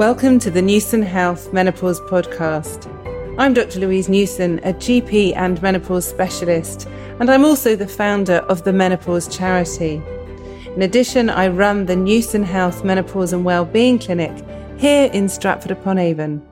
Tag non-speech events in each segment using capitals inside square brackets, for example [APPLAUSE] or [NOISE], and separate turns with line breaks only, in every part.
Welcome to the Newson Health Menopause Podcast. I'm Dr. Louise Newson, a GP and menopause specialist, and I'm also the founder of the Menopause Charity. In addition, I run the Newson Health Menopause and Wellbeing Clinic here in Stratford upon Avon.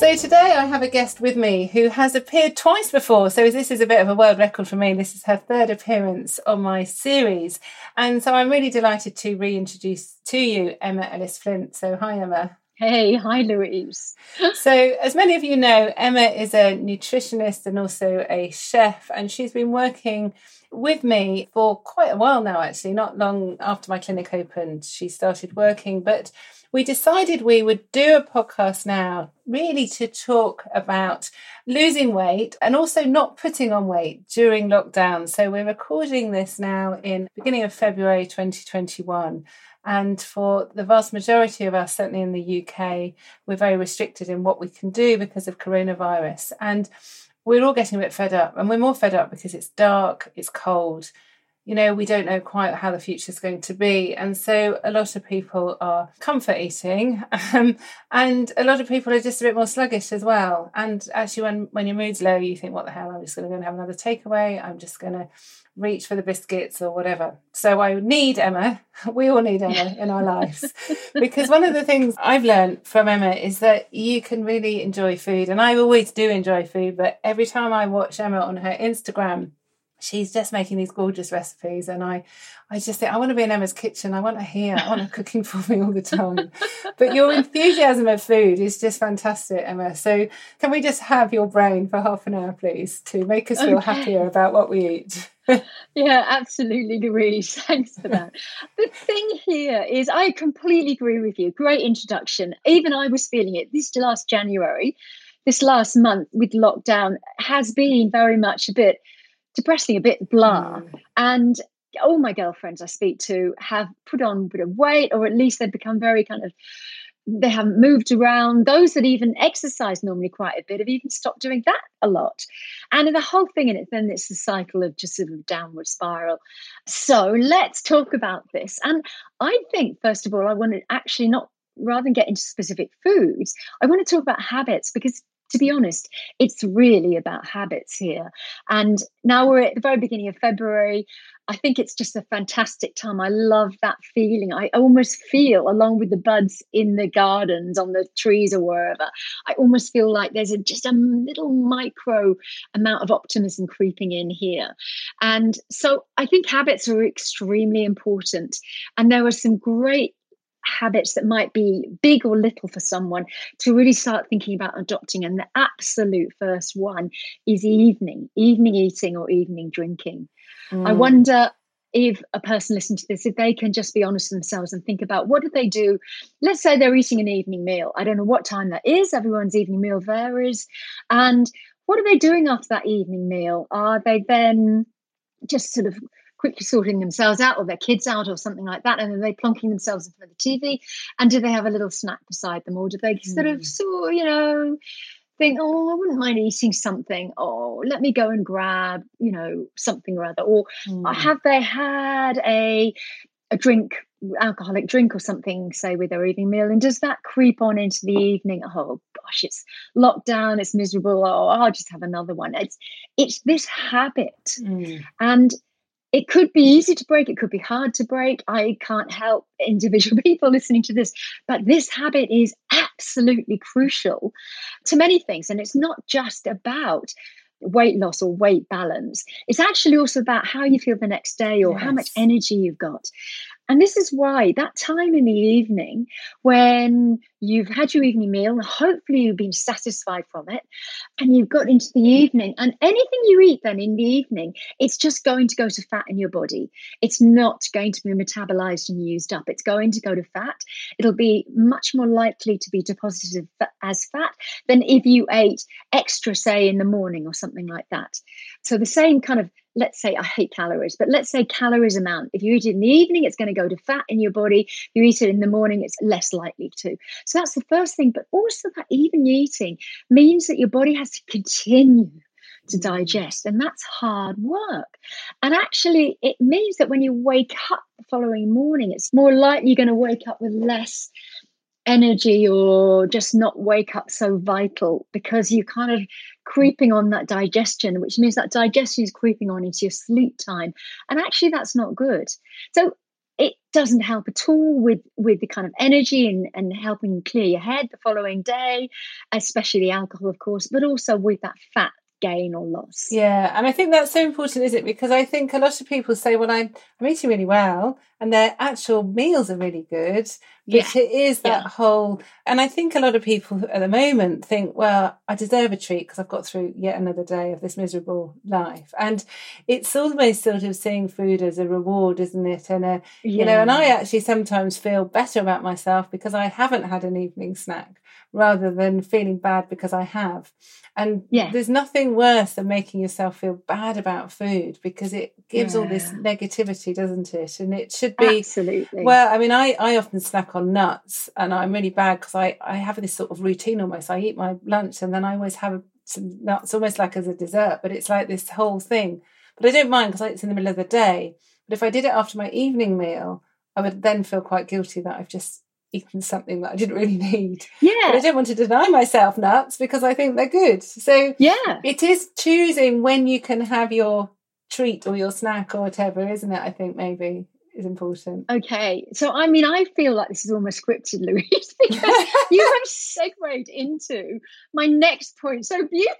So today I have a guest with me who has appeared twice before. So this is a bit of a world record for me. This is her third appearance on my series. And so I'm really delighted to reintroduce to you Emma Ellice-Flint. So hi Emma.
Hey, hi Louise. [LAUGHS]
so as many of you know, Emma is a nutritionist and also a chef and she's been working with me for quite a while now actually, not long after my clinic opened. She started working, but we decided we would do a podcast now really to talk about losing weight and also not putting on weight during lockdown. So we're recording this now in beginning of February 2021. And for the vast majority of us, certainly in the UK, we're very restricted in what we can do because of coronavirus. And we're all getting a bit fed up. And we're more fed up because it's dark, it's cold, you know, we don't know quite how the future is going to be. And so a lot of people are comfort eating, [LAUGHS] um, and a lot of people are just a bit more sluggish as well. And actually, when, when your mood's low, you think, what the hell, I'm just going to go and have another takeaway. I'm just going to reach for the biscuits or whatever. So I need Emma. [LAUGHS] We all need Emma in our lives. [LAUGHS] because one of the things I've learned from Emma is that you can really enjoy food. And I always do enjoy food, but every time I watch Emma on her Instagram, she's just making these gorgeous recipes and i i just think i want to be in emma's kitchen i want her here i want her cooking for me all the time [LAUGHS] but your enthusiasm of food is just fantastic emma so can we just have your brain for half an hour please to make us feel okay. happier about what we eat [LAUGHS]
yeah absolutely louise [LAUGHS] thanks for that the thing here is i completely agree with you great introduction even i was feeling it this last january this last month with lockdown has been very much a bit depressing, a bit blah. Mm. And all my girlfriends I speak to have put on a bit of weight, or at least they've become very kind of they haven't moved around. Those that even exercise normally quite a bit have even stopped doing that a lot. And the whole thing in it, then it's a cycle of just sort of downward spiral. So let's talk about this. And I think, first of all, I want to actually not rather than get into specific foods, I want to talk about habits because to be honest, it's really about habits here. And now we're at the very beginning of February. I think it's just a fantastic time. I love that feeling. I almost feel, along with the buds in the gardens, on the trees, or wherever, I almost feel like there's a, just a little micro amount of optimism creeping in here. And so I think habits are extremely important. And there are some great habits that might be big or little for someone to really start thinking about adopting. And the absolute first one is evening, evening eating or evening drinking. Mm. I wonder if a person listening to this, if they can just be honest with themselves and think about what do they do? Let's say they're eating an evening meal. I don't know what time that is. Everyone's evening meal varies. And what are they doing after that evening meal? Are they then just sort of quickly sorting themselves out or their kids out or something like that and then they plonking themselves in front of the tv and do they have a little snack beside them or do they sort of hmm. so you know think oh i wouldn't mind eating something. Oh let me go and grab you know something or other. Or mm. have they had a a drink alcoholic drink or something say with their evening meal and does that creep on into the evening? Oh gosh it's lockdown it's miserable. Oh i'll just have another one. It's it's this habit. Mm. and it could be easy to break, it could be hard to break. I can't help [LAUGHS] individual people listening to this, but this habit is absolutely crucial to many things. And it's not just about weight loss or weight balance, it's actually also about how you feel the next day or yes. how much energy you've got. And this is why that time in the evening when you've had your evening meal hopefully you've been satisfied from it and you've got into the evening and anything you eat then in the evening, it's just going to go to fat in your body. It's not going to be metabolized and used up. It's going to go to fat. It'll be much more likely to be deposited as fat than if you ate extra, say, in the morning or something like that. So the same kind of let's say I hate calories, but let's say calories amount. If you eat it in the evening, it's going to go to fat in your body. If you eat it in the morning, it's less likely to. So that's the first thing. But also that even eating means that your body has to continue to digest. And that's hard work. And actually, it means that when you wake up the following morning, it's more likely you're going to wake up with less energy or just not wake up so vital because you're kind of creeping on that digestion, which means that digestion is creeping on into your sleep time. And actually, that's not good. So it doesn't help at all with with the kind of energy and, and helping clear your head the following day, especially the alcohol, of course, but also with that fat gain or loss.
Yeah, and I think that's so important, is it? Because I think a lot of people say, "Well, I'm I'm eating really well, and their actual meals are really good." But yeah. it is that yeah. whole, and I think a lot of people at the moment think, "Well, I deserve a treat because I've got through yet another day of this miserable life," and it's almost sort of seeing food as a reward, isn't it? And a, yeah. you know, and I actually sometimes feel better about myself because I haven't had an evening snack rather than feeling bad because I have. And yeah. there's nothing worse than making yourself feel bad about food because it gives yeah. all this negativity, doesn't it? And it should be
absolutely
well. I mean, I I often snack on nuts, and I'm really bad because I I have this sort of routine almost. I eat my lunch and then I always have some nuts, almost like as a dessert. But it's like this whole thing. But I don't mind because it's in the middle of the day. But if I did it after my evening meal, I would then feel quite guilty that I've just eaten something that I didn't really [LAUGHS] need.
Yeah.
But I don't want to deny myself nuts because I think they're good. So
yeah,
it is choosing when you can have your treat or your snack or whatever, isn't it? I think maybe is important.
Okay. So, I mean, I feel like this is almost scripted, Louise, [LAUGHS] because you have segued into my next point so beautifully.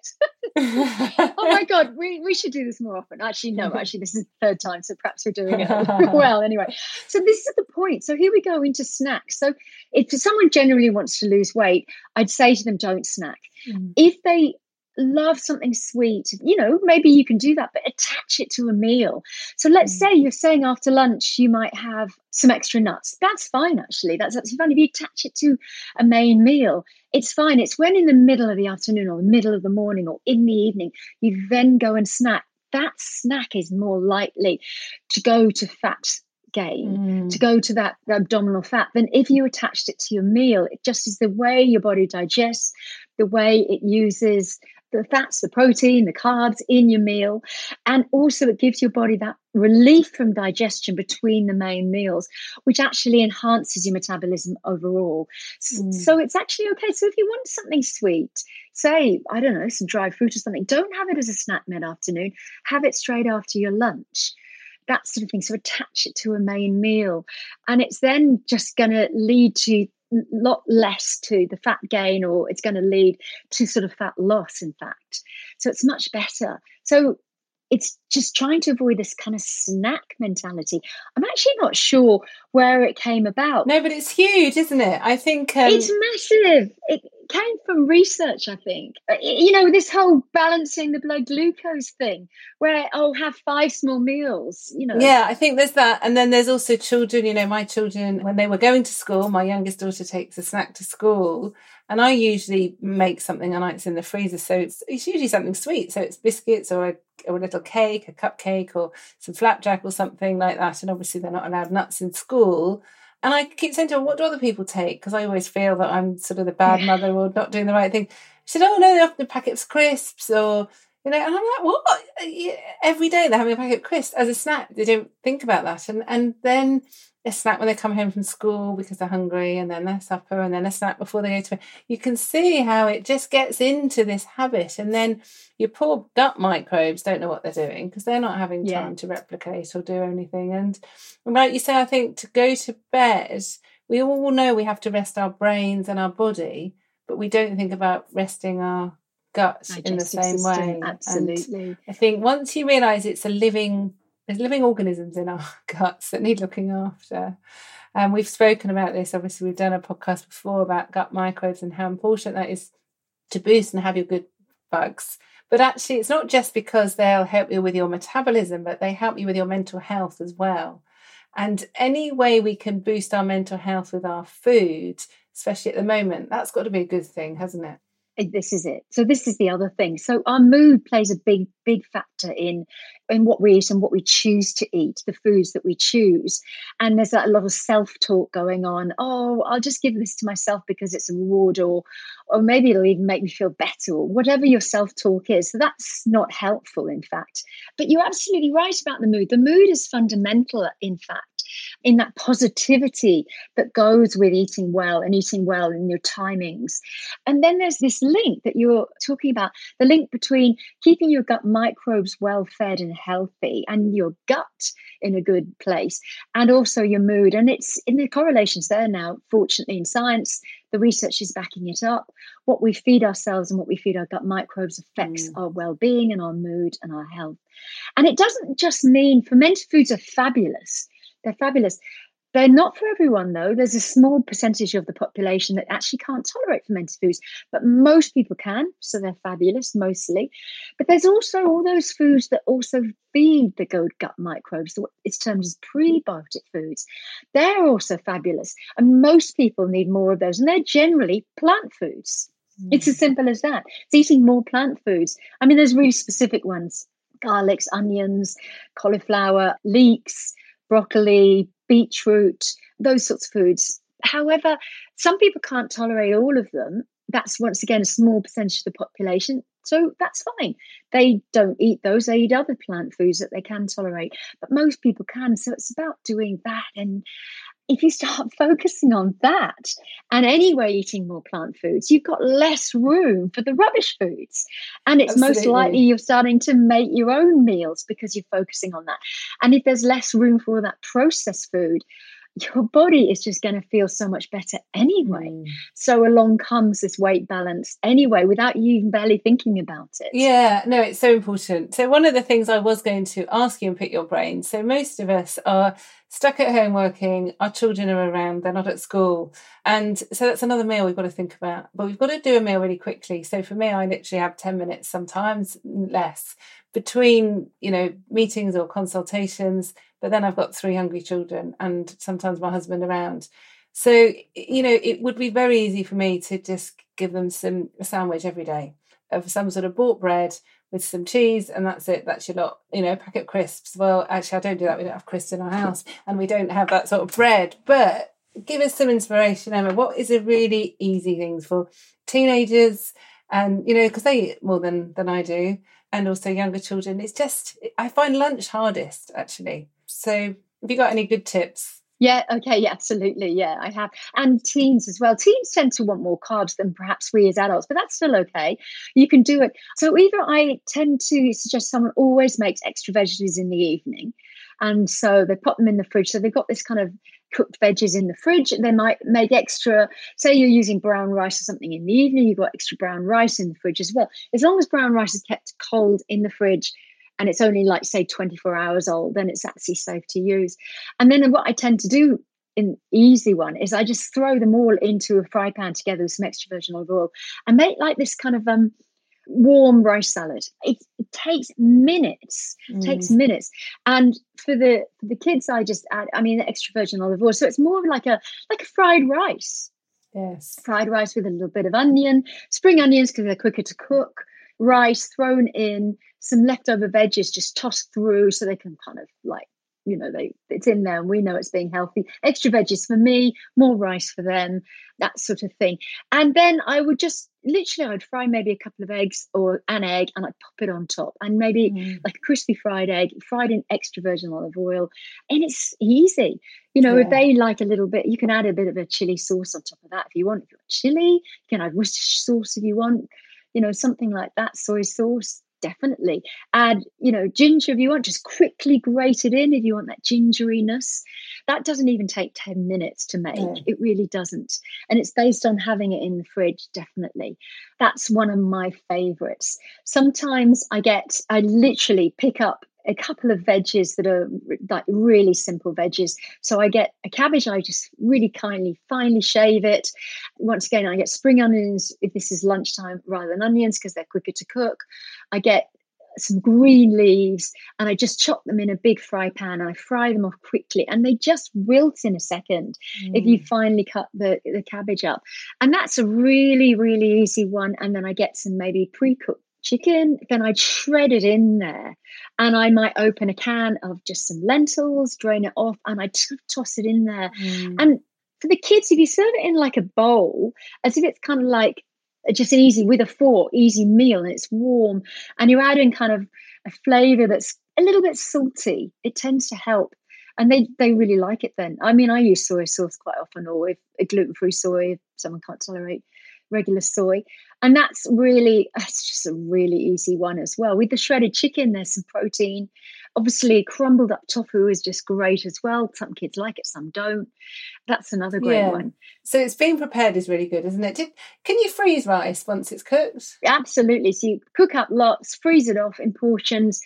oh my God, we, we should do this more often. Actually, no, actually, this is the third time, so perhaps we're doing it [LAUGHS] well anyway. So, this is the point. So, here we go into snacks. So, if someone generally wants to lose weight, I'd say to them, don't snack. Mm. If they love something sweet, you know, maybe you can do that, but attach it to a meal. So let's mm. say you're saying after lunch you might have some extra nuts. That's fine, actually. That's absolutely fine. If you attach it to a main meal, it's fine. It's when in the middle of the afternoon or the middle of the morning or in the evening, you then go and snack. That snack is more likely to go to fat gain mm. to go to that abdominal fat than if you attached it to your meal. It just is the way your body digests, the way it uses the fats, the protein, the carbs in your meal. And also, it gives your body that relief from digestion between the main meals, which actually enhances your metabolism overall. Mm. So, it's actually okay. So, if you want something sweet, say, I don't know, some dried fruit or something, don't have it as a snack mid afternoon, have it straight after your lunch that sort of thing. So attach it to a main meal. And it's then just going to lead to a lot less to the fat gain or it's going to lead to sort of fat loss in fact so it's much better so it's just trying to avoid this kind of snack mentality. I'm actually not sure where it came about.
No, but it's huge, isn't it? I think um...
it's massive. It came from research, I think. Uh, you know, this whole balancing the blood glucose thing, where I'll have five small meals. You know.
Yeah, I think there's that, and then there's also children. You know, my children when they were going to school, my youngest daughter takes a snack to school, and I usually make something and it's in the freezer. So it's, it's usually something sweet. So it's biscuits or a, or a little cake, a cupcake or some flapjack or something like that. And obviously they're not allowed nuts in school. And I keep saying to her, what do other people take? Because I always feel that I'm sort of the bad mother or not doing the right thing. She said, oh no, they often the packets of crisps or you know, and I'm like, what? Uh, every day they're having a packet of crisps as a snack. They don't think about that. And and then a snack when they come home from school because they're hungry, and then their supper, and then a snack before they go to bed. You can see how it just gets into this habit, and then your poor gut microbes don't know what they're doing because they're not having time yeah. to replicate or do anything. And, and like you say, I think to go to bed, we all know we have to rest our brains and our body, but we don't think about resting our gut in the same system, way.
Absolutely.
And I think once you realise it's a living, there's living organisms in our [LAUGHS] guts that need looking after. And we've spoken about this. Obviously, we've done a podcast before about gut microbes and how important that is to boost and have your good bugs. But actually, it's not just because they'll help you with your metabolism, but they help you with your mental health as well. And any way we can boost our mental health with our food, especially at the moment, that's got to be a good thing, hasn't it?
Uh, this is it. So this is the other thing. So our mood plays a big big factor in in what we eat and what we choose to eat the foods that we choose. And there's a lot of self-talk going on. Oh i'll just give this to myself because it's a reward or or maybe it'll even make me feel better or whatever your self-talk is. So that's not helpful in fact. But you're absolutely right about the mood. The mood is fundamental in fact in that positivity that goes with eating well and eating well in your timings. And then there's this link that you're talking about the link between keeping your gut microbes well fed and healthy and your gut in a good place and also your mood. And it's in the correlations there now, fortunately, in science. The research is backing it up. What we feed ourselves and what we feed our gut microbes affects mm. our well being and our mood and our health. And it doesn't just mean fermented foods are fabulous they're fabulous. They're not for everyone, though. There's a small percentage of the population that actually can't tolerate fermented foods, but most people can. So they're fabulous, mostly. But there's also all those foods that also feed the good gut microbes. What it's termed as prebiotic foods. They're also fabulous. And most people need more of those. And they're generally plant foods. Mm. It's as simple as that. It's eating more plant foods. I mean, there's really specific ones garlics, onions, cauliflower, leeks broccoli, beetroot, those sorts of foods. However, some people can't tolerate all of them. That's once again a small percentage of the population. So that's fine. They don't eat those, they eat other plant foods that they can tolerate. But most people can. So it's about doing that and if you start [LAUGHS] focusing on that and anyway eating more plant foods, you've got less room for the rubbish foods. And it's Absolutely. most likely you're starting to make your own meals because you're focusing on that. And if there's less room for that processed food, your body is just going to feel so much better anyway. Mm. So along comes this weight balance anyway, without you even barely thinking about it.
Yeah, no, it's so important. So one of the things I was going to ask you and pick your brain. So most of us are stuck at home working, our children are around, they're not at school. And so that's another meal we've got to think about. But we've got to do a meal really quickly. So for me, I literally have 10 minutes, sometimes less, between, you know, meetings or consultations but then I've got three hungry children and sometimes my husband around. So, you know, it would be very easy for me to just give them some a sandwich every day of some sort of bought bread with some cheese and that's it. That's your lot, you know, packet of crisps. Well, actually, I don't do that. We don't have crisps in our house and we don't have that sort of bread. But give us some inspiration, Emma. What is a really easy things for teenagers and, you know, because they eat more than, than I do and also younger children. It's just, I find lunch hardest actually. So, have you got any good tips?
Yeah, okay, yeah, absolutely. Yeah, I have. And teens as well. Teens tend to want more carbs than perhaps we as adults, but that's still okay. You can do it. So either I tend to suggest someone always makes extra veggies in the evening. And so they pop them in the fridge. So they've got this kind of cooked veggies in the fridge. They might make extra, say you're using brown rice or something in the evening, you've got extra brown rice in the fridge as well. As long as brown rice is kept cold in the fridge, and it's only like say 24 hours old then it's actually safe to use and then what i tend to do in easy one is i just throw them all into a fry pan together with some extra virgin olive oil and make like this kind of um warm rice salad it, it takes minutes mm. takes minutes and for the for the kids i just add i mean extra virgin olive oil so it's more like a like a fried rice
yes
fried rice with a little bit of onion spring onions because they're quicker to cook rice thrown in, some leftover veggies just tossed through so they can kind of like, you know, they it's in there and we know it's being healthy. Extra veggies for me, more rice for them, that sort of thing. And then I would just literally I'd fry maybe a couple of eggs or an egg and I'd pop it on top and maybe mm. like a crispy fried egg fried in extra virgin olive oil and it's easy you know yeah. if they like a little bit you can add a bit of a chili sauce on top of that if you want if you want chili you can add Worcestershire sauce if you want you know, something like that, soy sauce, definitely. Add, you know, ginger if you want, just quickly grate it in if you want that gingeriness. That doesn't even take 10 minutes to make. Mm. It really doesn't. And it's based on having it in the fridge, definitely. That's one of my favorites. Sometimes I get, I literally pick up a couple of veggies that are like really simple veggies. So I get a cabbage, I just really kindly finely shave it. Once again, I get spring onions if this is lunchtime rather than onions because they're quicker to cook. I get some green leaves and I just chop them in a big fry pan and I fry them off quickly and they just wilt in a second mm. if you mm. finally cut the, the cabbage up. And that's a really, really easy one. And then I get some maybe pre-cooked chicken, then I'd shred it in there. And I might open a can of just some lentils, drain it off, and I'd toss it in there. Mm. And for the kids, if you serve it in like a bowl, as if it's kind of like just an easy with a fork, easy meal, and it's warm, and you're adding kind of a flavor that's a little bit salty, it tends to help. And they, they really like it then. I mean, I use soy sauce quite often, or if a gluten free soy, if someone can't tolerate regular soy. And that's really, it's just a really easy one as well. With the shredded chicken, there's some protein. Obviously, crumbled up tofu is just great as well. Some kids like it, some don't. That's another great yeah. one.
So it's being prepared is really good, isn't it? Did, can you freeze rice once it's cooked?
Absolutely. So you cook up lots, freeze it off in portions,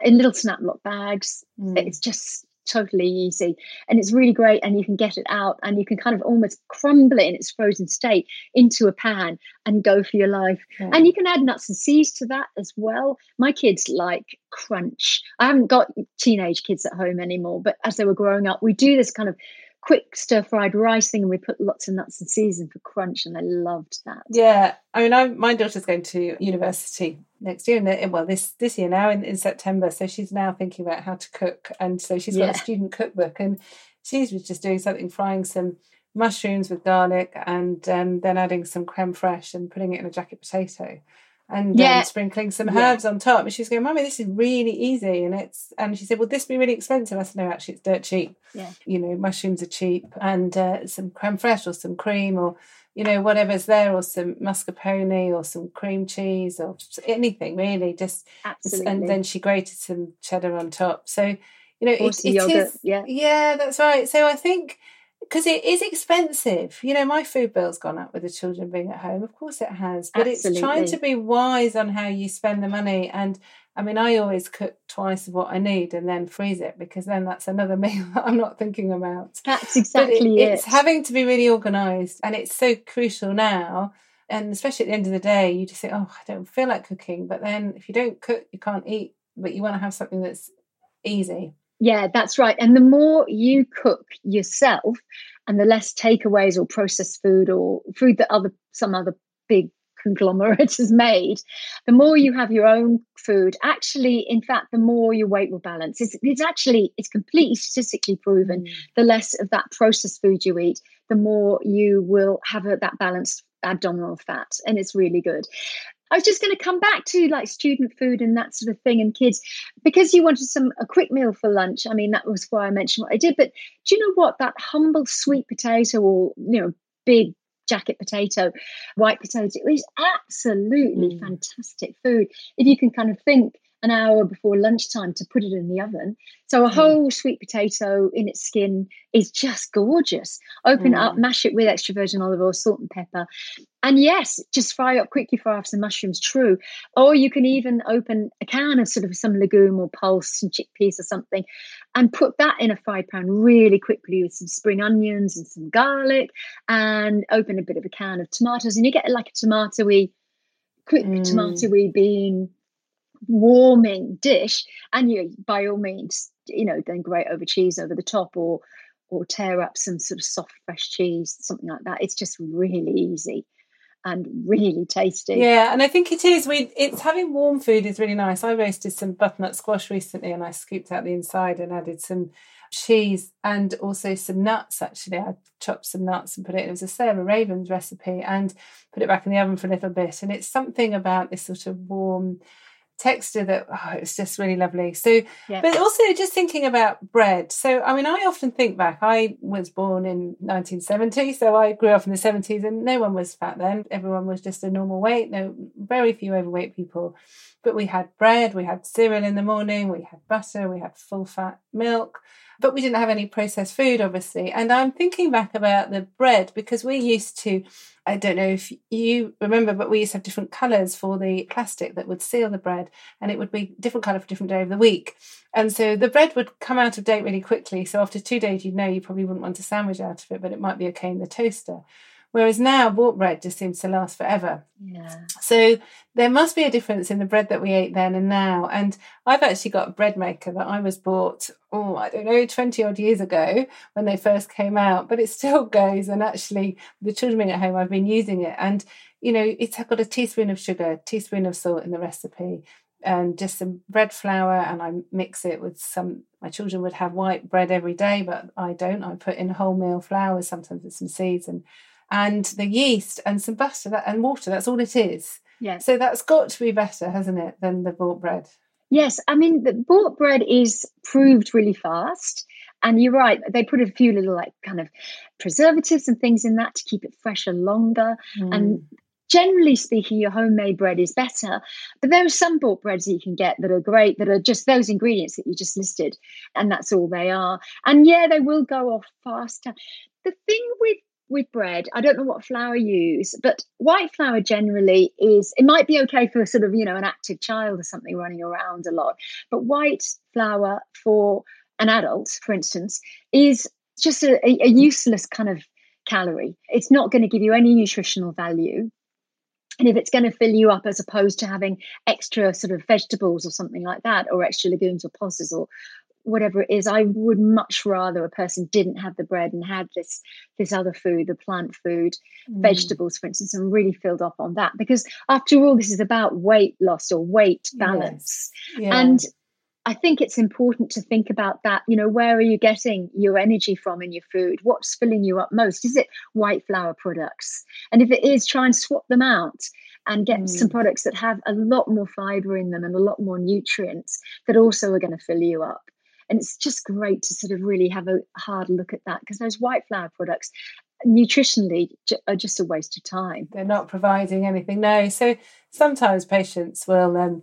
in little snaplock bags. Mm. It's just totally easy. And it's really great and you can get it out and you can kind of almost crumble it in its frozen state into a pan and go for your life. Yeah. and you can add nuts and seeds to that as well. My kids like crunch. I haven't got teenage kids at home anymore but as they were growing up we do this kind of quick stir fried rice thing and we put lots of nuts and seeds for crunch and I loved that.
Yeah. I mean I my daughter's going to university next year and well this this year now in, in September. So she's now thinking about how to cook and so she's got a student cookbook and she was just doing something frying some mushrooms with garlic and um, then adding some creme fraiche and putting it in a jacket potato and yeah. um, sprinkling some herbs yeah. on top. And she's going, Mummy, this is really easy. And it's and she said, Will this be really expensive? I said, No, actually it's dirt cheap.
Yeah.
You know, mushrooms are cheap and uh, some creme fraiche or some cream or you know, whatever's there, or some mascarpone or some cream cheese or anything really. Just
Absolutely.
and then she grated some cheddar on top. So, you know,
it, it is yeah.
Yeah, that's right. So I think because it is expensive. You know, my food bill's gone up with the children being at home. Of course it has. But Absolutely. it's trying to be wise on how you spend the money. And I mean, I always cook twice of what I need and then freeze it because then that's another [LAUGHS] meal that I'm not thinking about.
That's exactly
it, it. It's having to be really organised. And it's so crucial now. And especially at the end of the day, you just say, oh, I don't feel like cooking. But then if you don't cook, you can't eat. But you want to have something that's easy.
Yeah, that's right. And the more you cook yourself and the less takeaways or processed food or food that other some other big conglomerate [LAUGHS] has made, the more you have your own food, actually, in fact, the more your weight will balance. It's, it's actually, it's completely statistically proven. Mm. The less of that processed food you eat, the more you will have a, that balanced abdominal fat. And it's really good. I was just going to come back to like student food and that sort of thing and kids because you wanted some a quick meal for lunch. I mean, that was why I mentioned what I did. But do you know what? That humble sweet potato or, you know, big jacket potato, white potato is absolutely mm. fantastic food. If you can kind of think an hour before lunchtime to put it in the oven. So a mm. whole sweet potato in its skin is just gorgeous. Open mm. it up, mash it with extra virgin olive oil, salt and pepper. And yes, just fry up quickly, fry off some mushrooms, true. Or you can even open a can of sort of some legume or pulse, and chickpeas or something, and put that in a fried pan really quickly with some spring onions and some garlic, and open a bit of a can of tomatoes. And you get like a tomatoey, quick mm. tomatoey bean warming dish and you by all means you know then grate over cheese over the top or or tear up some sort of soft fresh cheese something like that. It's just really easy and really tasty.
Yeah and i think it is. We it's having warm food is really nice. I roasted some butternut squash recently and i scooped out the inside and added some cheese and also some nuts actually. I chopped some nuts and put it it was a Sarah Raven's recipe and put it back in the oven for a little bit. And it's something about this sort of warm texture that oh, it's just really lovely. So, yeah. but also just thinking about bread. So, I mean, I often think back. I was born in 1970, so I grew up in the 70s, and no one was fat then. Everyone was just a normal weight. No, very few overweight people. But we had bread, we had cereal in the morning, we had butter, we had full fat milk but we didn't have any processed food, obviously. And I'm thinking back about the bread because we used to, I don't know if you remember, but we used to have different colours for the plastic that would seal the bread, and it would be different colour for different day of the week. And so the bread would come out of date really quickly. So after two days, you'd know you probably wouldn't want a sandwich out of it, but it might be okay in the toaster. Whereas now bought bread just seems to last forever.
Yeah.
So there must be a difference in the bread that we ate then and now. And I've actually got a bread maker that I was bought, oh, I don't know, 20 odd years ago when they first came out, but it still [LAUGHS] goes. And actually, the children being at home, I've been using it. And, you know, it's got a teaspoon of sugar, teaspoon of salt in the recipe and just some bread flour and I mix it with some my children would have white bread every day but I don't I put in wholemeal flour sometimes with some seeds and and the yeast and some butter that, and water that's all it is
yeah
so that's got to be better hasn't it than the bought bread
yes I mean the bought bread is proved really fast and you're right they put a few little like kind of preservatives and things in that to keep it fresher longer mm. and generally speaking, your homemade bread is better. But there are some bought breads that you can get that are great, that are just those ingredients that you just listed, and that's all they are. And yeah, they will go off faster. The thing with with bread, I don't know what flour you use, but white flour generally is it might be okay for sort of, you know, an active child or something running around a lot. But white flour for an adult, for instance, is just a, a useless kind of calorie. It's not going to give you any nutritional value and if it's going to fill you up as opposed to having extra sort of vegetables or something like that or extra legumes or pulses or whatever it is i would much rather a person didn't have the bread and had this this other food the plant food mm. vegetables for instance and really filled up on that because after all this is about weight loss or weight balance yes. yeah. and I think it's important to think about that. You know, where are you getting your energy from in your food? What's filling you up most? Is it white flour products? And if it is, try and swap them out and get mm. some products that have a lot more fiber in them and a lot more nutrients that also are going to fill you up. And it's just great to sort of really have a hard look at that because those white flour products nutritionally are just a waste of time.
They're not providing anything. No. So sometimes patients will um,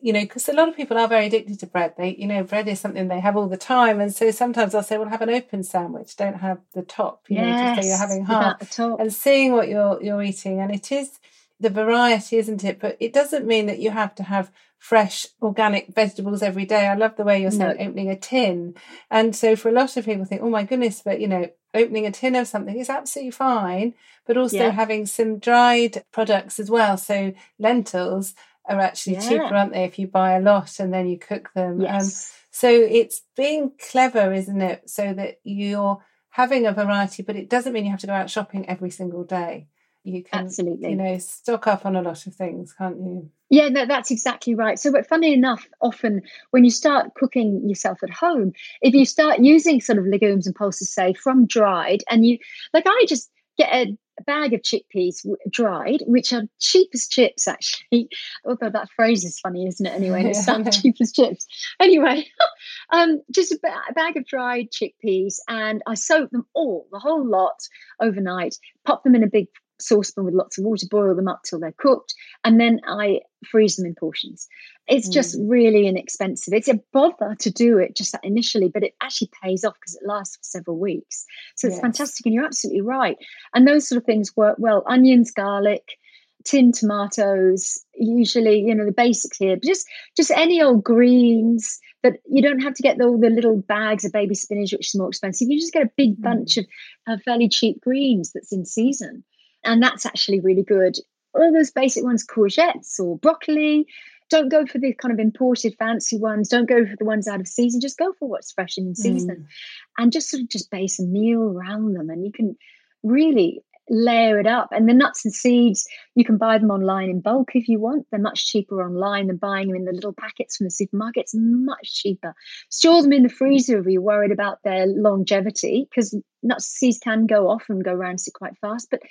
you know, because a lot of people are very addicted to bread. They, you know, bread is something they have all the time, and so sometimes I'll say, "Well, have an open sandwich. Don't have the top. You yes, know, just so you're having half." And seeing what you're you're eating, and it is the variety, isn't it? But it doesn't mean that you have to have fresh organic vegetables every day. I love the way you're saying no. opening a tin, and so for a lot of people, think, "Oh my goodness," but you know, opening a tin of something is absolutely fine. But also yeah. having some dried products as well, so lentils are actually yeah. cheaper, aren't they, if you buy a lot and then you cook them? Um, yes. Um, so it's being clever, isn't it? So that you're having a variety, but it doesn't mean you have to go out shopping every single day. You can, absolutely, you know, stock up on a lot of things, can't you?
Yeah, no, that's exactly right. So, but funny enough, often when you start cooking yourself at home, if you start using sort of legumes and pulses, say from dried, and you like, I just get a bag of chickpeas dried, which are cheap as chips, actually. Although that phrase is funny, isn't it? Anyway, it sounds [LAUGHS] cheap as chips. Anyway, [LAUGHS] um, just a, ba- a bag of dried chickpeas, and I soak them all, the whole lot, overnight. Pop them in a big saucepan with lots of water, boil them up till they're cooked, and then I freeze them in portions. It's mm. just really inexpensive. It's a bother to do it just initially, but it actually pays off because it lasts for several weeks. So it's yes. fantastic, and you're absolutely right. And those sort of things work well. Onions, garlic, tin tomatoes usually you know the basics here but just just any old greens that you don't have to get all the little bags of baby spinach which is more expensive you just get a big bunch mm. of, of fairly cheap greens that's in season and that's actually really good. All those basic ones, courgettes or broccoli. Don't go for the kind of imported fancy ones. Don't go for the ones out of season. Just go for what's fresh and in season, mm. and just sort of just base a meal around them. And you can really layer it up. And the nuts and seeds, you can buy them online in bulk if you want. They're much cheaper online than buying them in the little packets from the supermarkets, much cheaper. Store them in the freezer if you're worried about their longevity, because nuts and seeds can go off and go rancid quite fast. But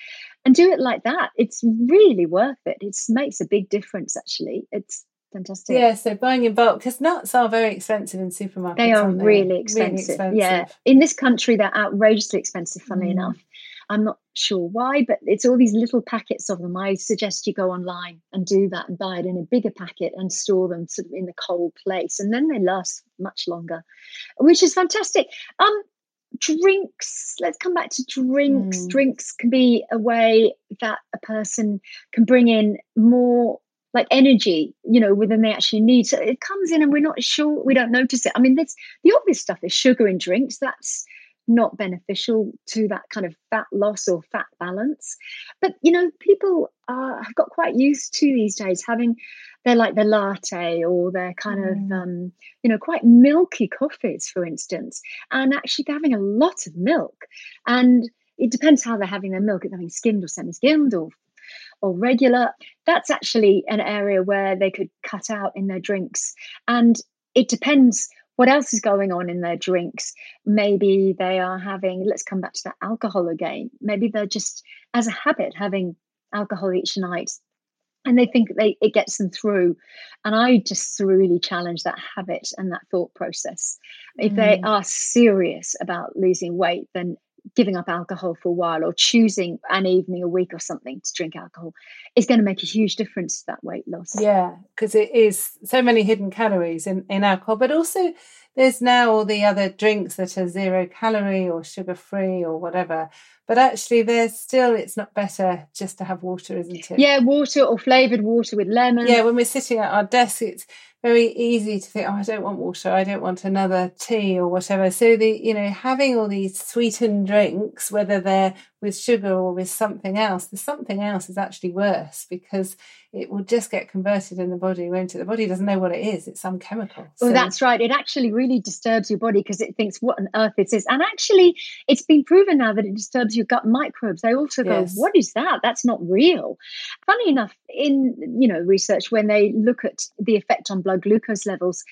and do it like that. It's really worth it. It makes a big difference actually. It's fantastic.
Yeah, so buying in bulk because nuts are very expensive in supermarkets.
They are they? Really, expensive. really, expensive. Yeah, in this country they're outrageously expensive. Funny mm. enough, I'm not sure why, but it's all these little packets of them. I suggest you go online and do that and buy it in a bigger packet and store them sort of in the cold place, and then they last much longer, which is fantastic. Um, drinks. Let's come back to drinks. Mm. Drinks can be a way that a person can bring in more like energy, you know, within they actually need. So it comes in and we're not sure, we don't notice it. I mean, this the obvious stuff is sugar in drinks. That's not beneficial to that kind of fat loss or fat balance. But you know, people are, have got quite used to these days having they're like the latte or they're kind mm. of um, you know quite milky coffees, for instance, and actually they're having a lot of milk. And it depends how they're having their milk. If they're having skimmed or semi-skimmed or or regular, that's actually an area where they could cut out in their drinks. And it depends what else is going on in their drinks. Maybe they are having, let's come back to that alcohol again. Maybe they're just, as a habit, having alcohol each night and they think they it gets them through and i just really challenge that habit and that thought process if mm. they are serious about losing weight then giving up alcohol for a while or choosing an evening a week or something to drink alcohol is going to make a huge difference to that weight loss.
Yeah, because it is so many hidden calories in, in alcohol, but also there's now all the other drinks that are zero calorie or sugar free or whatever. But actually, there's still, it's not better just to have water, isn't it?
Yeah, water or flavoured water with lemon.
Yeah, when we're sitting at our desk, it's very easy to think, oh, I don't want water, I don't want another tea or whatever. So the you know having all these sweetened drinks, whether they're with sugar or with something else, the something else is actually worse because it will just get converted in the body, won't it? The body doesn't know what it is; it's some chemical.
So. Well, that's right. It actually really disturbs your body because it thinks, "What on earth it is?" And actually, it's been proven now that it disturbs your gut microbes. They also go, yes. "What is that? That's not real." Funny enough, in you know research when they look at the effect on blood glucose levels,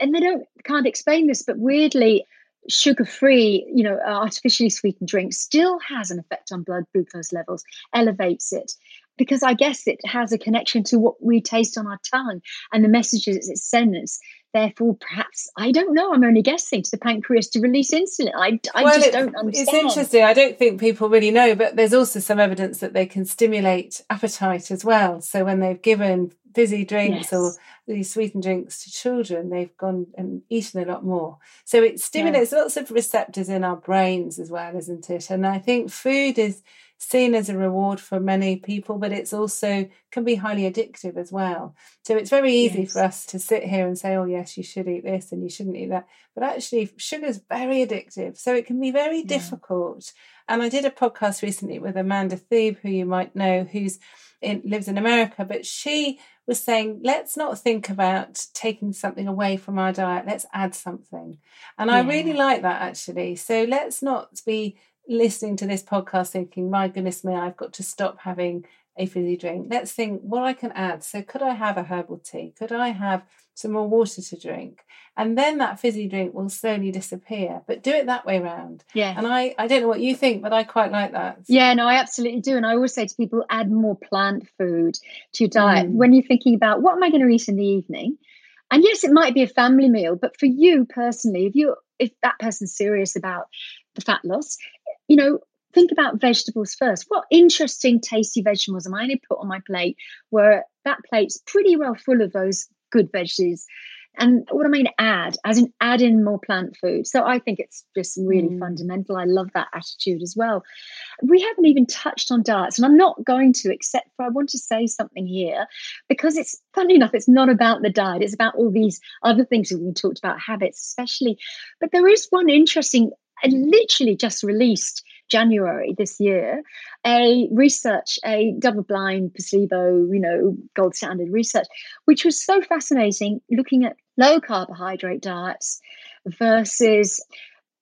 and they don't can't explain this, but weirdly sugar free, you know, uh, artificially sweetened drink still has an effect on blood glucose levels, elevates it. Because I guess it has a connection to what we taste on our tongue and the messages it sends. Therefore, perhaps, I don't know, I'm only guessing to the pancreas to release insulin. I, I well, just don't understand.
It's interesting. I don't think people really know, but there's also some evidence that they can stimulate appetite as well. So when they've given fizzy drinks yes. or these sweetened drinks to children, they've gone and eaten a lot more. So it stimulates yeah. lots of receptors in our brains as well, isn't it? And I think food is seen as a reward for many people, but it's also can be highly addictive as well. So it's very easy yes. for us to sit here and say, oh, yes, you should eat this and you shouldn't eat that. But actually, sugar is very addictive. So it can be very yeah. difficult. And I did a podcast recently with Amanda Thebe, who you might know, who's in, lives in America, but she was saying, let's not think about taking something away from our diet. Let's add something. And yeah. I really like that actually. So let's not be listening to this podcast thinking, my goodness me, I've got to stop having a fizzy drink. Let's think what I can add. So, could I have a herbal tea? Could I have some more water to drink? And then that fizzy drink will slowly disappear. But do it that way round.
Yeah.
And I, I don't know what you think, but I quite like that.
Yeah, no, I absolutely do. And I always say to people, add more plant food to your diet. Mm. When you're thinking about what am I going to eat in the evening? And yes, it might be a family meal, but for you personally, if you if that person's serious about the fat loss, you know, think about vegetables first. What interesting, tasty vegetables am I going to put on my plate where that plate's pretty well full of those good veggies? And what am I going to add? As in, add in more plant food. So I think it's just really mm. fundamental. I love that attitude as well. We haven't even touched on diets, and I'm not going to, except for I want to say something here because it's funny enough, it's not about the diet, it's about all these other things that we talked about, habits especially. But there is one interesting, literally just released January this year, a research, a double blind, placebo, you know, gold standard research, which was so fascinating looking at low carbohydrate diets versus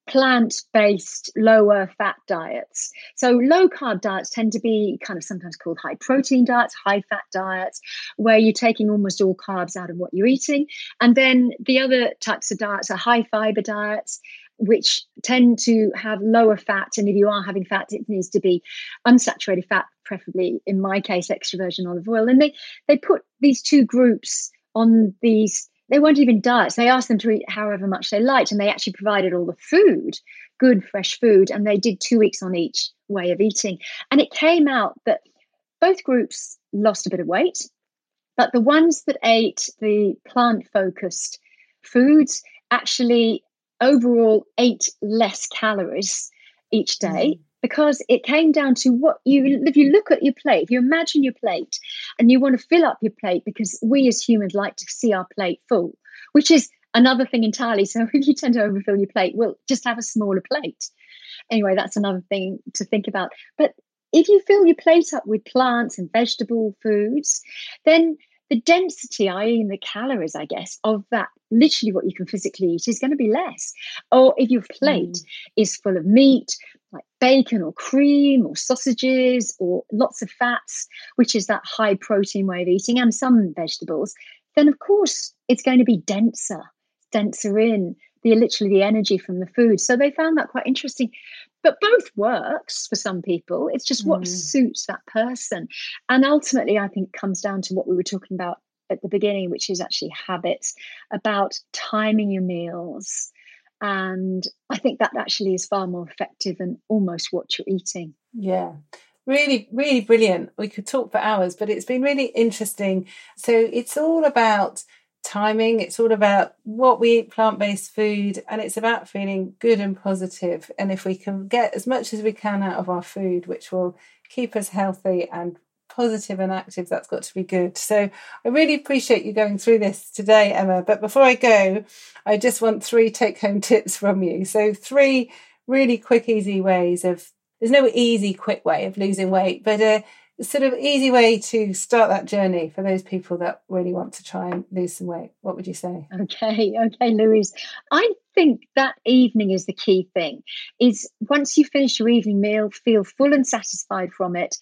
plant based, lower fat diets. So, low carb diets tend to be kind of sometimes called high protein diets, high fat diets, where you're taking almost all carbs out of what you're eating. And then the other types of diets are high fiber diets, which tend to have lower fat. And if you are having fat, it needs to be unsaturated fat, preferably in my case, extra virgin olive oil. And they, they put these two groups on these, they weren't even diets. They asked them to eat however much they liked, and they actually provided all the food, good, fresh food. And they did two weeks on each way of eating. And it came out that both groups lost a bit of weight, but the ones that ate the plant focused foods actually overall ate less calories each day mm. because it came down to what you if you look at your plate if you imagine your plate and you want to fill up your plate because we as humans like to see our plate full which is another thing entirely. So [LAUGHS] if you tend to overfill your plate, well, just have a smaller plate. Anyway, that's another thing to think about. But if you fill your plate up with plants and vegetable foods, then the density, i.e., the calories, I guess, of that literally what you can physically eat is going to be less. Or if your plate mm. is full of meat, like bacon or cream or sausages or lots of fats, which is that high protein way of eating, and some vegetables, then of course it's going to be denser, denser in the literally the energy from the food. So they found that quite interesting but both works for some people it's just what mm. suits that person and ultimately i think comes down to what we were talking about at the beginning which is actually habits about timing your meals. And i think that actually is far more effective than almost what you're eating.
Yeah. Really really brilliant. We could talk for hours but it's been really interesting. So it's all about timing. It's all about what we eat plant based food and it's about feeling good and positive. And if we can get as much as we can out of our food, which will keep us healthy and positive and active, that's got to be good. So I really appreciate you going through this today, Emma. But before I go, I just want three take home tips from you. So, three really quick, easy ways of there's no easy, quick way of losing weight, but a sort of easy way to start that journey for those people that really want to try and lose some weight? What would you say?
Okay, okay, Louise. I think that evening is the key thing. Is once you finish your evening meal, feel full and satisfied from it,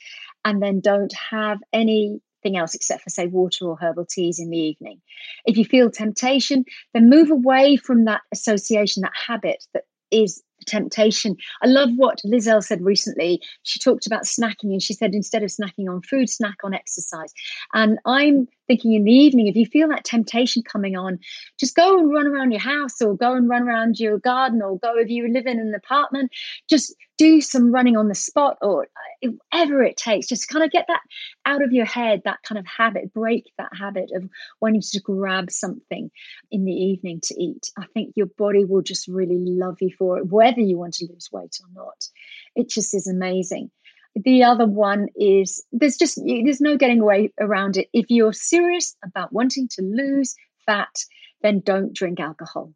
and then don't have anything else except for say water or herbal teas in the evening. If you feel temptation, then move away from that association, that habit that is temptation. I love what Liz Earle said recently. She talked about snacking and she said instead of snacking on food, snack on exercise. And I'm thinking in the evening, if you feel that temptation coming on, just go and run around your house or go and run around your garden or go if you live in an apartment, just do some running on the spot or uh, whatever it takes. Just kind of get that out of your head, that kind of habit, break that habit of wanting to grab something in the evening to eat. I think your body will just really love you for it, whether you want to lose weight or not. It just is amazing the other one is there's just there's no getting away around it if you're serious about wanting to lose fat then don't drink alcohol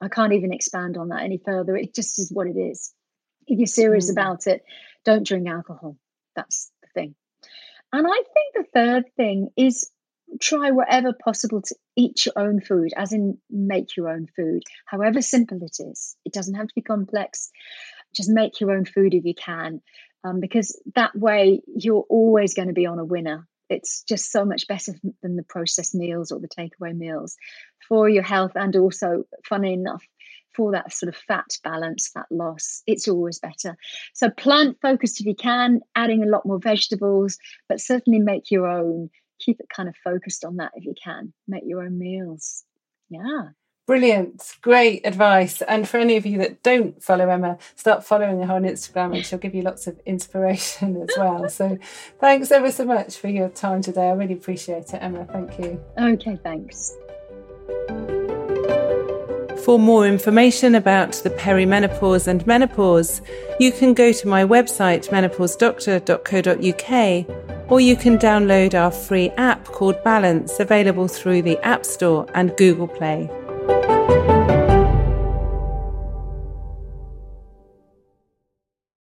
i can't even expand on that any further it just is what it is if you're serious mm. about it don't drink alcohol that's the thing and i think the third thing is try whatever possible to eat your own food as in make your own food however simple it is it doesn't have to be complex just make your own food if you can um, because that way you're always going to be on a winner. It's just so much better than the processed meals or the takeaway meals for your health, and also, funny enough, for that sort of fat balance, fat loss, it's always better. So, plant focused if you can, adding a lot more vegetables, but certainly make your own. Keep it kind of focused on that if you can. Make your own meals. Yeah.
Brilliant, great advice. And for any of you that don't follow Emma, start following her on Instagram and she'll give you lots of inspiration as well. [LAUGHS] so thanks ever so much for your time today. I really appreciate it, Emma. Thank you.
Okay, thanks.
For more information about the perimenopause and menopause, you can go to my website menopausedoctor.co.uk or you can download our free app called Balance available through the App Store and Google Play.